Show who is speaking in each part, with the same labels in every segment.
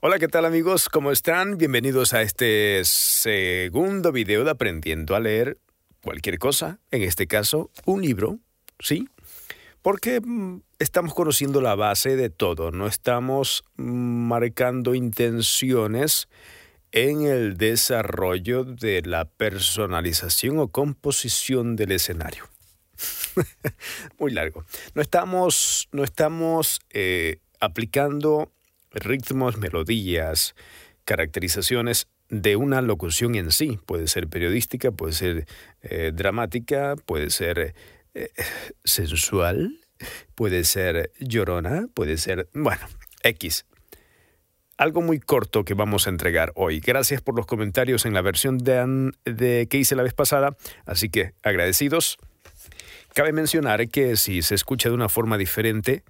Speaker 1: Hola, ¿qué tal amigos? ¿Cómo están? Bienvenidos a este segundo video de Aprendiendo a leer cualquier cosa, en este caso un libro, ¿sí? Porque mm, estamos conociendo la base de todo, no estamos marcando intenciones en el desarrollo de la personalización o composición del escenario. Muy largo. No estamos, no estamos eh, aplicando ritmos, melodías, caracterizaciones de una locución en sí. Puede ser periodística, puede ser eh, dramática, puede ser eh, sensual, puede ser llorona, puede ser, bueno, X. Algo muy corto que vamos a entregar hoy. Gracias por los comentarios en la versión de, de que hice la vez pasada, así que agradecidos. Cabe mencionar que si se escucha de una forma diferente,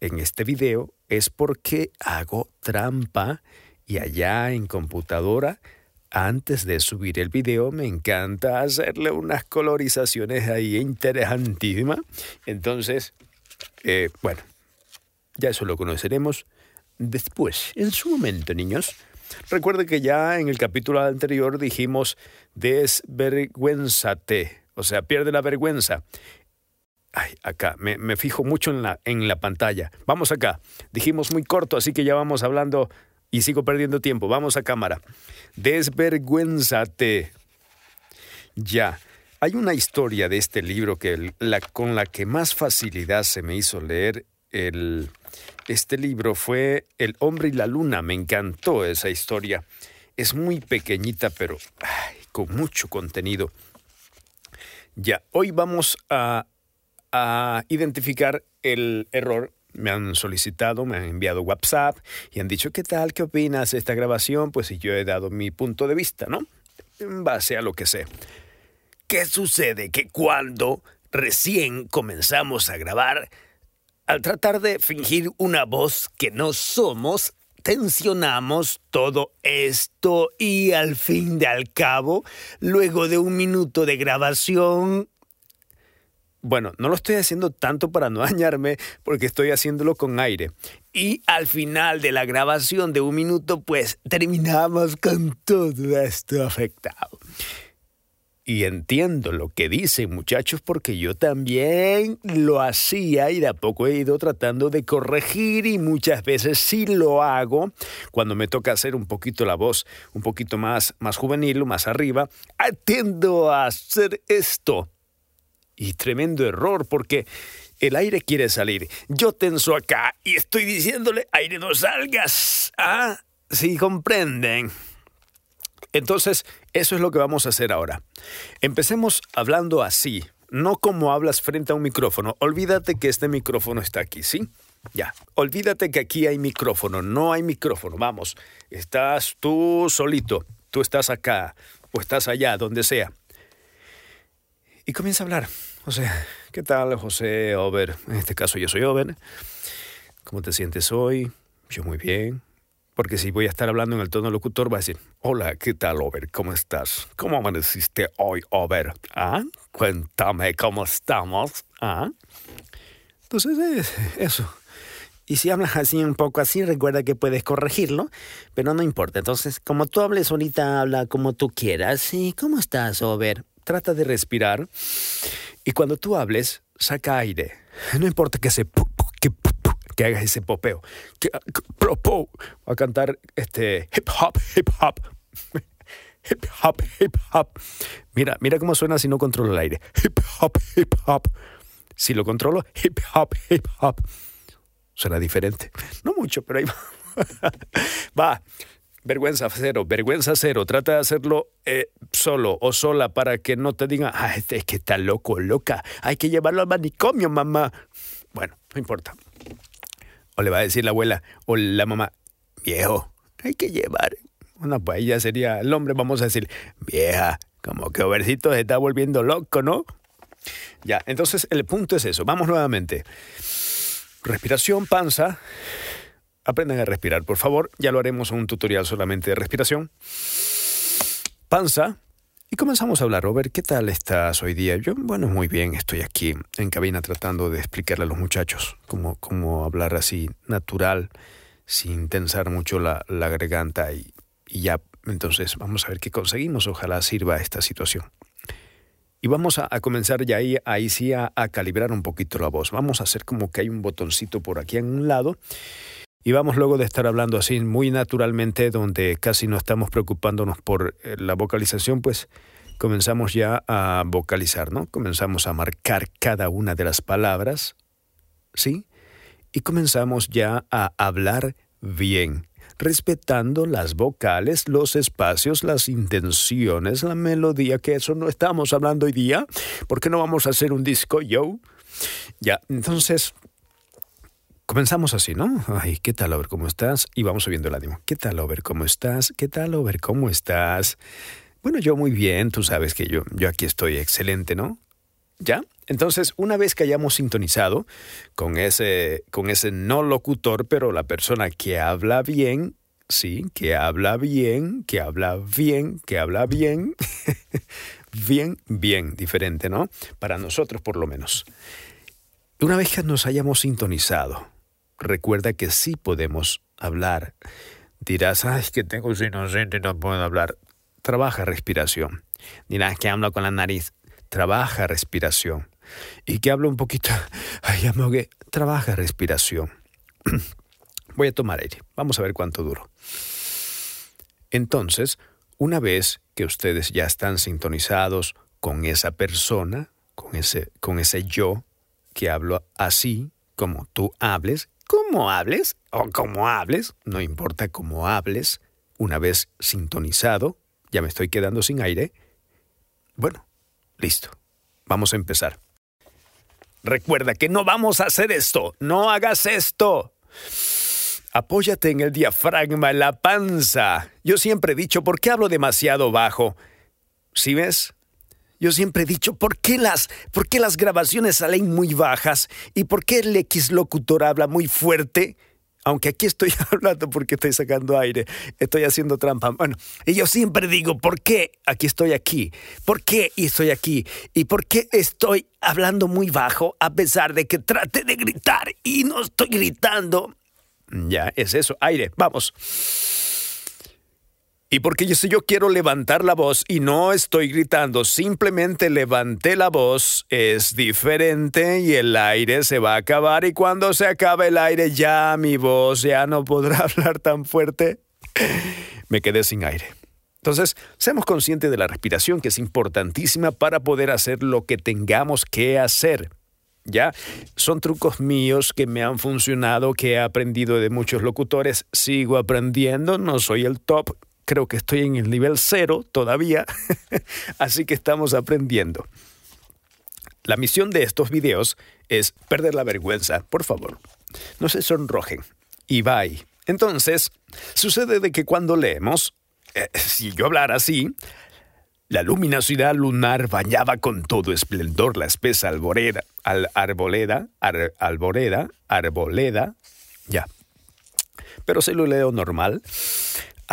Speaker 1: en este video es porque hago trampa y allá en computadora, antes de subir el video, me encanta hacerle unas colorizaciones ahí interesantísimas. Entonces, eh, bueno, ya eso lo conoceremos después, en su momento, niños. Recuerde que ya en el capítulo anterior dijimos desvergüenzate, o sea, pierde la vergüenza. Ay, acá, me, fijo mucho en la, en la pantalla. Vamos acá. Dijimos muy corto, así que ya vamos hablando y sigo perdiendo tiempo. Vamos a cámara. Desvergüénzate. Ya. Hay una historia de este libro que la, con la que más facilidad se me hizo leer el, este libro fue El hombre y la luna. Me encantó esa historia. Es muy pequeñita, pero con mucho contenido. Ya, hoy vamos a a identificar el error. Me han solicitado, me han enviado WhatsApp y han dicho, ¿qué tal? ¿Qué opinas de esta grabación? Pues yo he dado mi punto de vista, ¿no? En base a lo que sé. ¿Qué sucede? Que cuando recién comenzamos a grabar, al tratar de fingir una voz que no somos, tensionamos todo esto y al fin de al cabo, luego de un minuto de grabación, bueno, no lo estoy haciendo tanto para no dañarme porque estoy haciéndolo con aire. Y al final de la grabación de un minuto, pues terminamos con todo esto afectado. Y entiendo lo que dicen muchachos porque yo también lo hacía y de a poco he ido tratando de corregir y muchas veces sí lo hago cuando me toca hacer un poquito la voz un poquito más, más juvenil, más arriba, atiendo a hacer esto y tremendo error porque el aire quiere salir. Yo tenso acá y estoy diciéndole, aire no salgas. Ah, sí comprenden. Entonces, eso es lo que vamos a hacer ahora. Empecemos hablando así, no como hablas frente a un micrófono. Olvídate que este micrófono está aquí, ¿sí? Ya, olvídate que aquí hay micrófono, no hay micrófono, vamos, estás tú solito, tú estás acá o estás allá, donde sea y comienza a hablar. O sea, ¿qué tal, José Over? En este caso yo soy Over. ¿Cómo te sientes hoy? Yo muy bien. Porque si voy a estar hablando en el tono locutor, va a decir, hola, ¿qué tal, Over? ¿Cómo estás? ¿Cómo amaneciste hoy, Over? ¿Ah? Cuéntame cómo estamos. ¿Ah? Entonces, eso. Y si hablas así un poco así, recuerda que puedes corregirlo, pero no importa. Entonces, como tú hables ahorita, habla como tú quieras. ¿Y cómo estás, Over? Trata de respirar y cuando tú hables, saca aire. No importa que se que, que hagas ese popeo. Que, va a cantar este hip hop, hip hop. Hip hop, hip hop. Mira, mira cómo suena si no controlo el aire. Hip hop, hip hop. Si lo controlo, hip hop, hip hop. Suena diferente. No mucho, pero ahí va. va. Vergüenza cero, vergüenza cero. Trata de hacerlo eh, solo o sola para que no te digan, ah, este es que está loco, loca. Hay que llevarlo al manicomio, mamá. Bueno, no importa. O le va a decir la abuela o la mamá, viejo, hay que llevar. Bueno, pues ya sería el hombre, vamos a decir, vieja, como que Obercito se está volviendo loco, ¿no? Ya, entonces el punto es eso. Vamos nuevamente. Respiración, panza. Aprendan a respirar, por favor. Ya lo haremos en un tutorial solamente de respiración. Panza. Y comenzamos a hablar. Robert, ¿qué tal estás hoy día? Yo, bueno, muy bien. Estoy aquí en cabina tratando de explicarle a los muchachos cómo, cómo hablar así natural, sin tensar mucho la, garganta y, ya, entonces vamos a ver qué conseguimos. Ojalá sirva esta situación. Y vamos a, comenzar ya ahí, ahí sí a, a, calibrar un poquito la voz. Vamos a hacer como que hay un botoncito por aquí en un lado. Y vamos luego de estar hablando así muy naturalmente, donde casi no estamos preocupándonos por eh, la vocalización, pues comenzamos ya a vocalizar, ¿no? Comenzamos a marcar cada una de las palabras, ¿sí? Y comenzamos ya a hablar bien, respetando las vocales, los espacios, las intenciones, la melodía, que eso no estamos hablando hoy día, porque no vamos a hacer un disco yo. Ya, entonces comenzamos así, ¿no? Ay, ¿qué tal, Over? ¿Cómo estás? Y vamos subiendo el ánimo. ¿Qué tal, Over? ¿Cómo estás? ¿Qué tal, Over? ¿Cómo estás? Bueno, yo muy bien, tú sabes que yo, yo aquí estoy excelente, ¿no? ¿Ya? Entonces, una vez que hayamos sintonizado con ese, con ese no locutor, pero la persona que habla bien, sí, que habla bien, que habla bien, que habla bien, bien, bien, diferente, ¿no? Para nosotros por lo menos. Una vez que nos hayamos sintonizado, recuerda que sí podemos hablar. Dirás, ay, que tengo inocente y no puedo hablar trabaja respiración. Dirás que hablo con la nariz, trabaja respiración. Y que hablo un poquito, ay, que trabaja respiración. Voy a tomar aire, vamos a ver cuánto duro. Entonces, una vez que ustedes ya están sintonizados con esa persona, con ese, con ese yo que hablo así, como tú hables, como hables o como hables, no importa cómo hables, una vez sintonizado, ya me estoy quedando sin aire. Bueno, listo. Vamos a empezar. Recuerda que no vamos a hacer esto. No hagas esto. Apóyate en el diafragma, en la panza. Yo siempre he dicho, ¿por qué hablo demasiado bajo? ¿Sí ves? Yo siempre he dicho, ¿por qué las, por qué las grabaciones salen muy bajas? ¿Y por qué el X locutor habla muy fuerte? aunque aquí estoy hablando porque estoy sacando aire, estoy haciendo trampa. Bueno, y yo siempre digo, ¿por qué aquí estoy aquí? ¿Por qué estoy aquí? ¿Y por qué estoy hablando muy bajo a pesar de que trate de gritar y no estoy gritando? Ya, es eso, aire, vamos. Y porque yo, si yo quiero levantar la voz y no estoy gritando, simplemente levanté la voz, es diferente y el aire se va a acabar y cuando se acabe el aire ya mi voz ya no podrá hablar tan fuerte. Me quedé sin aire. Entonces, seamos conscientes de la respiración que es importantísima para poder hacer lo que tengamos que hacer. ¿Ya? Son trucos míos que me han funcionado, que he aprendido de muchos locutores, sigo aprendiendo, no soy el top, creo que estoy en el nivel cero todavía, así que estamos aprendiendo. La misión de estos videos es perder la vergüenza, por favor. No se sonrojen. Y bye. Entonces, sucede de que cuando leemos, eh, si yo hablara así, la luminosidad lunar bañaba con todo esplendor la espesa alboreda, al, arboleda, arboleda, ya. Pero se lo leo normal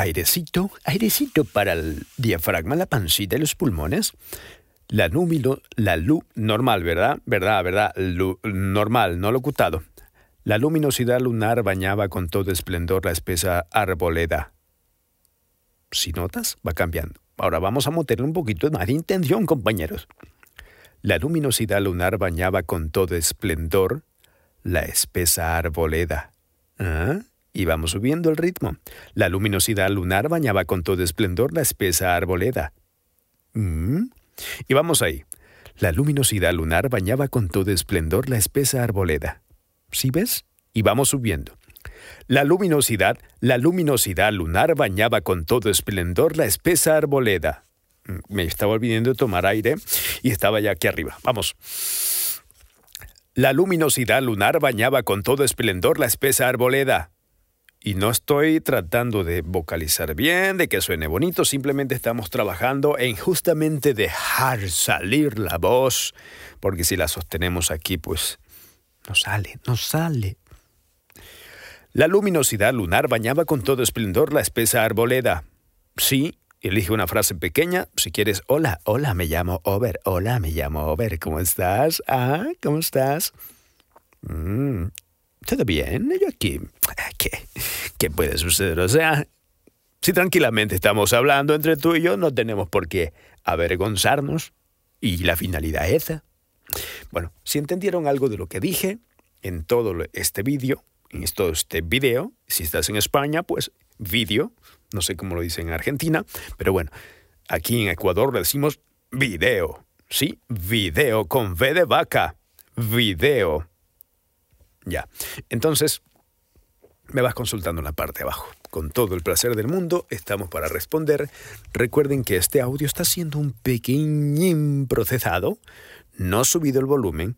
Speaker 1: airecito, airecito para el diafragma, la pancita y los pulmones. La número, la luz normal, ¿verdad? ¿Verdad, verdad? normal, no locutado. La luminosidad lunar bañaba con todo esplendor la espesa arboleda. Si notas, va cambiando. Ahora vamos a meterle un poquito más de intención, compañeros. La luminosidad lunar bañaba con todo esplendor la espesa arboleda. ¿Ah? Y vamos subiendo el ritmo. La luminosidad lunar bañaba con todo esplendor la espesa arboleda. Mm. Y vamos ahí. La luminosidad lunar bañaba con todo esplendor la espesa arboleda. ¿Sí ves? Y vamos subiendo. La luminosidad, la luminosidad lunar bañaba con todo esplendor la espesa arboleda. Mm, me estaba olvidando de tomar aire y estaba ya aquí arriba. Vamos. La luminosidad lunar bañaba con todo esplendor la espesa arboleda. Y no estoy tratando de vocalizar bien, de que suene bonito, simplemente estamos trabajando en justamente dejar salir la voz, porque si la sostenemos aquí, pues no sale, no sale. La luminosidad lunar bañaba con todo esplendor la espesa arboleda. Sí, elige una frase pequeña, si quieres, hola, hola, me llamo Over, hola, me llamo Over, ¿cómo estás? Ah, ¿cómo estás? Mm, ¿Todo bien? Yo aquí. ¿Qué? ¿qué puede suceder? O sea, si tranquilamente estamos hablando entre tú y yo, no tenemos por qué avergonzarnos. Y la finalidad es esa. Bueno, si entendieron algo de lo que dije en todo este vídeo, en todo este video, si estás en España, pues vídeo, no sé cómo lo dicen en Argentina, pero bueno, aquí en Ecuador le decimos video, ¿sí? Video con V de vaca, video. Ya, entonces me vas consultando en la parte de abajo. Con todo el placer del mundo, estamos para responder. Recuerden que este audio está siendo un pequeñín procesado, no subido el volumen,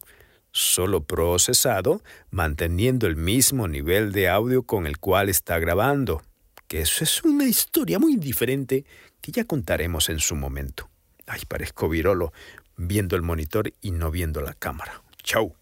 Speaker 1: solo procesado, manteniendo el mismo nivel de audio con el cual está grabando. Que eso es una historia muy diferente que ya contaremos en su momento. Ay, parezco virolo viendo el monitor y no viendo la cámara. Chau.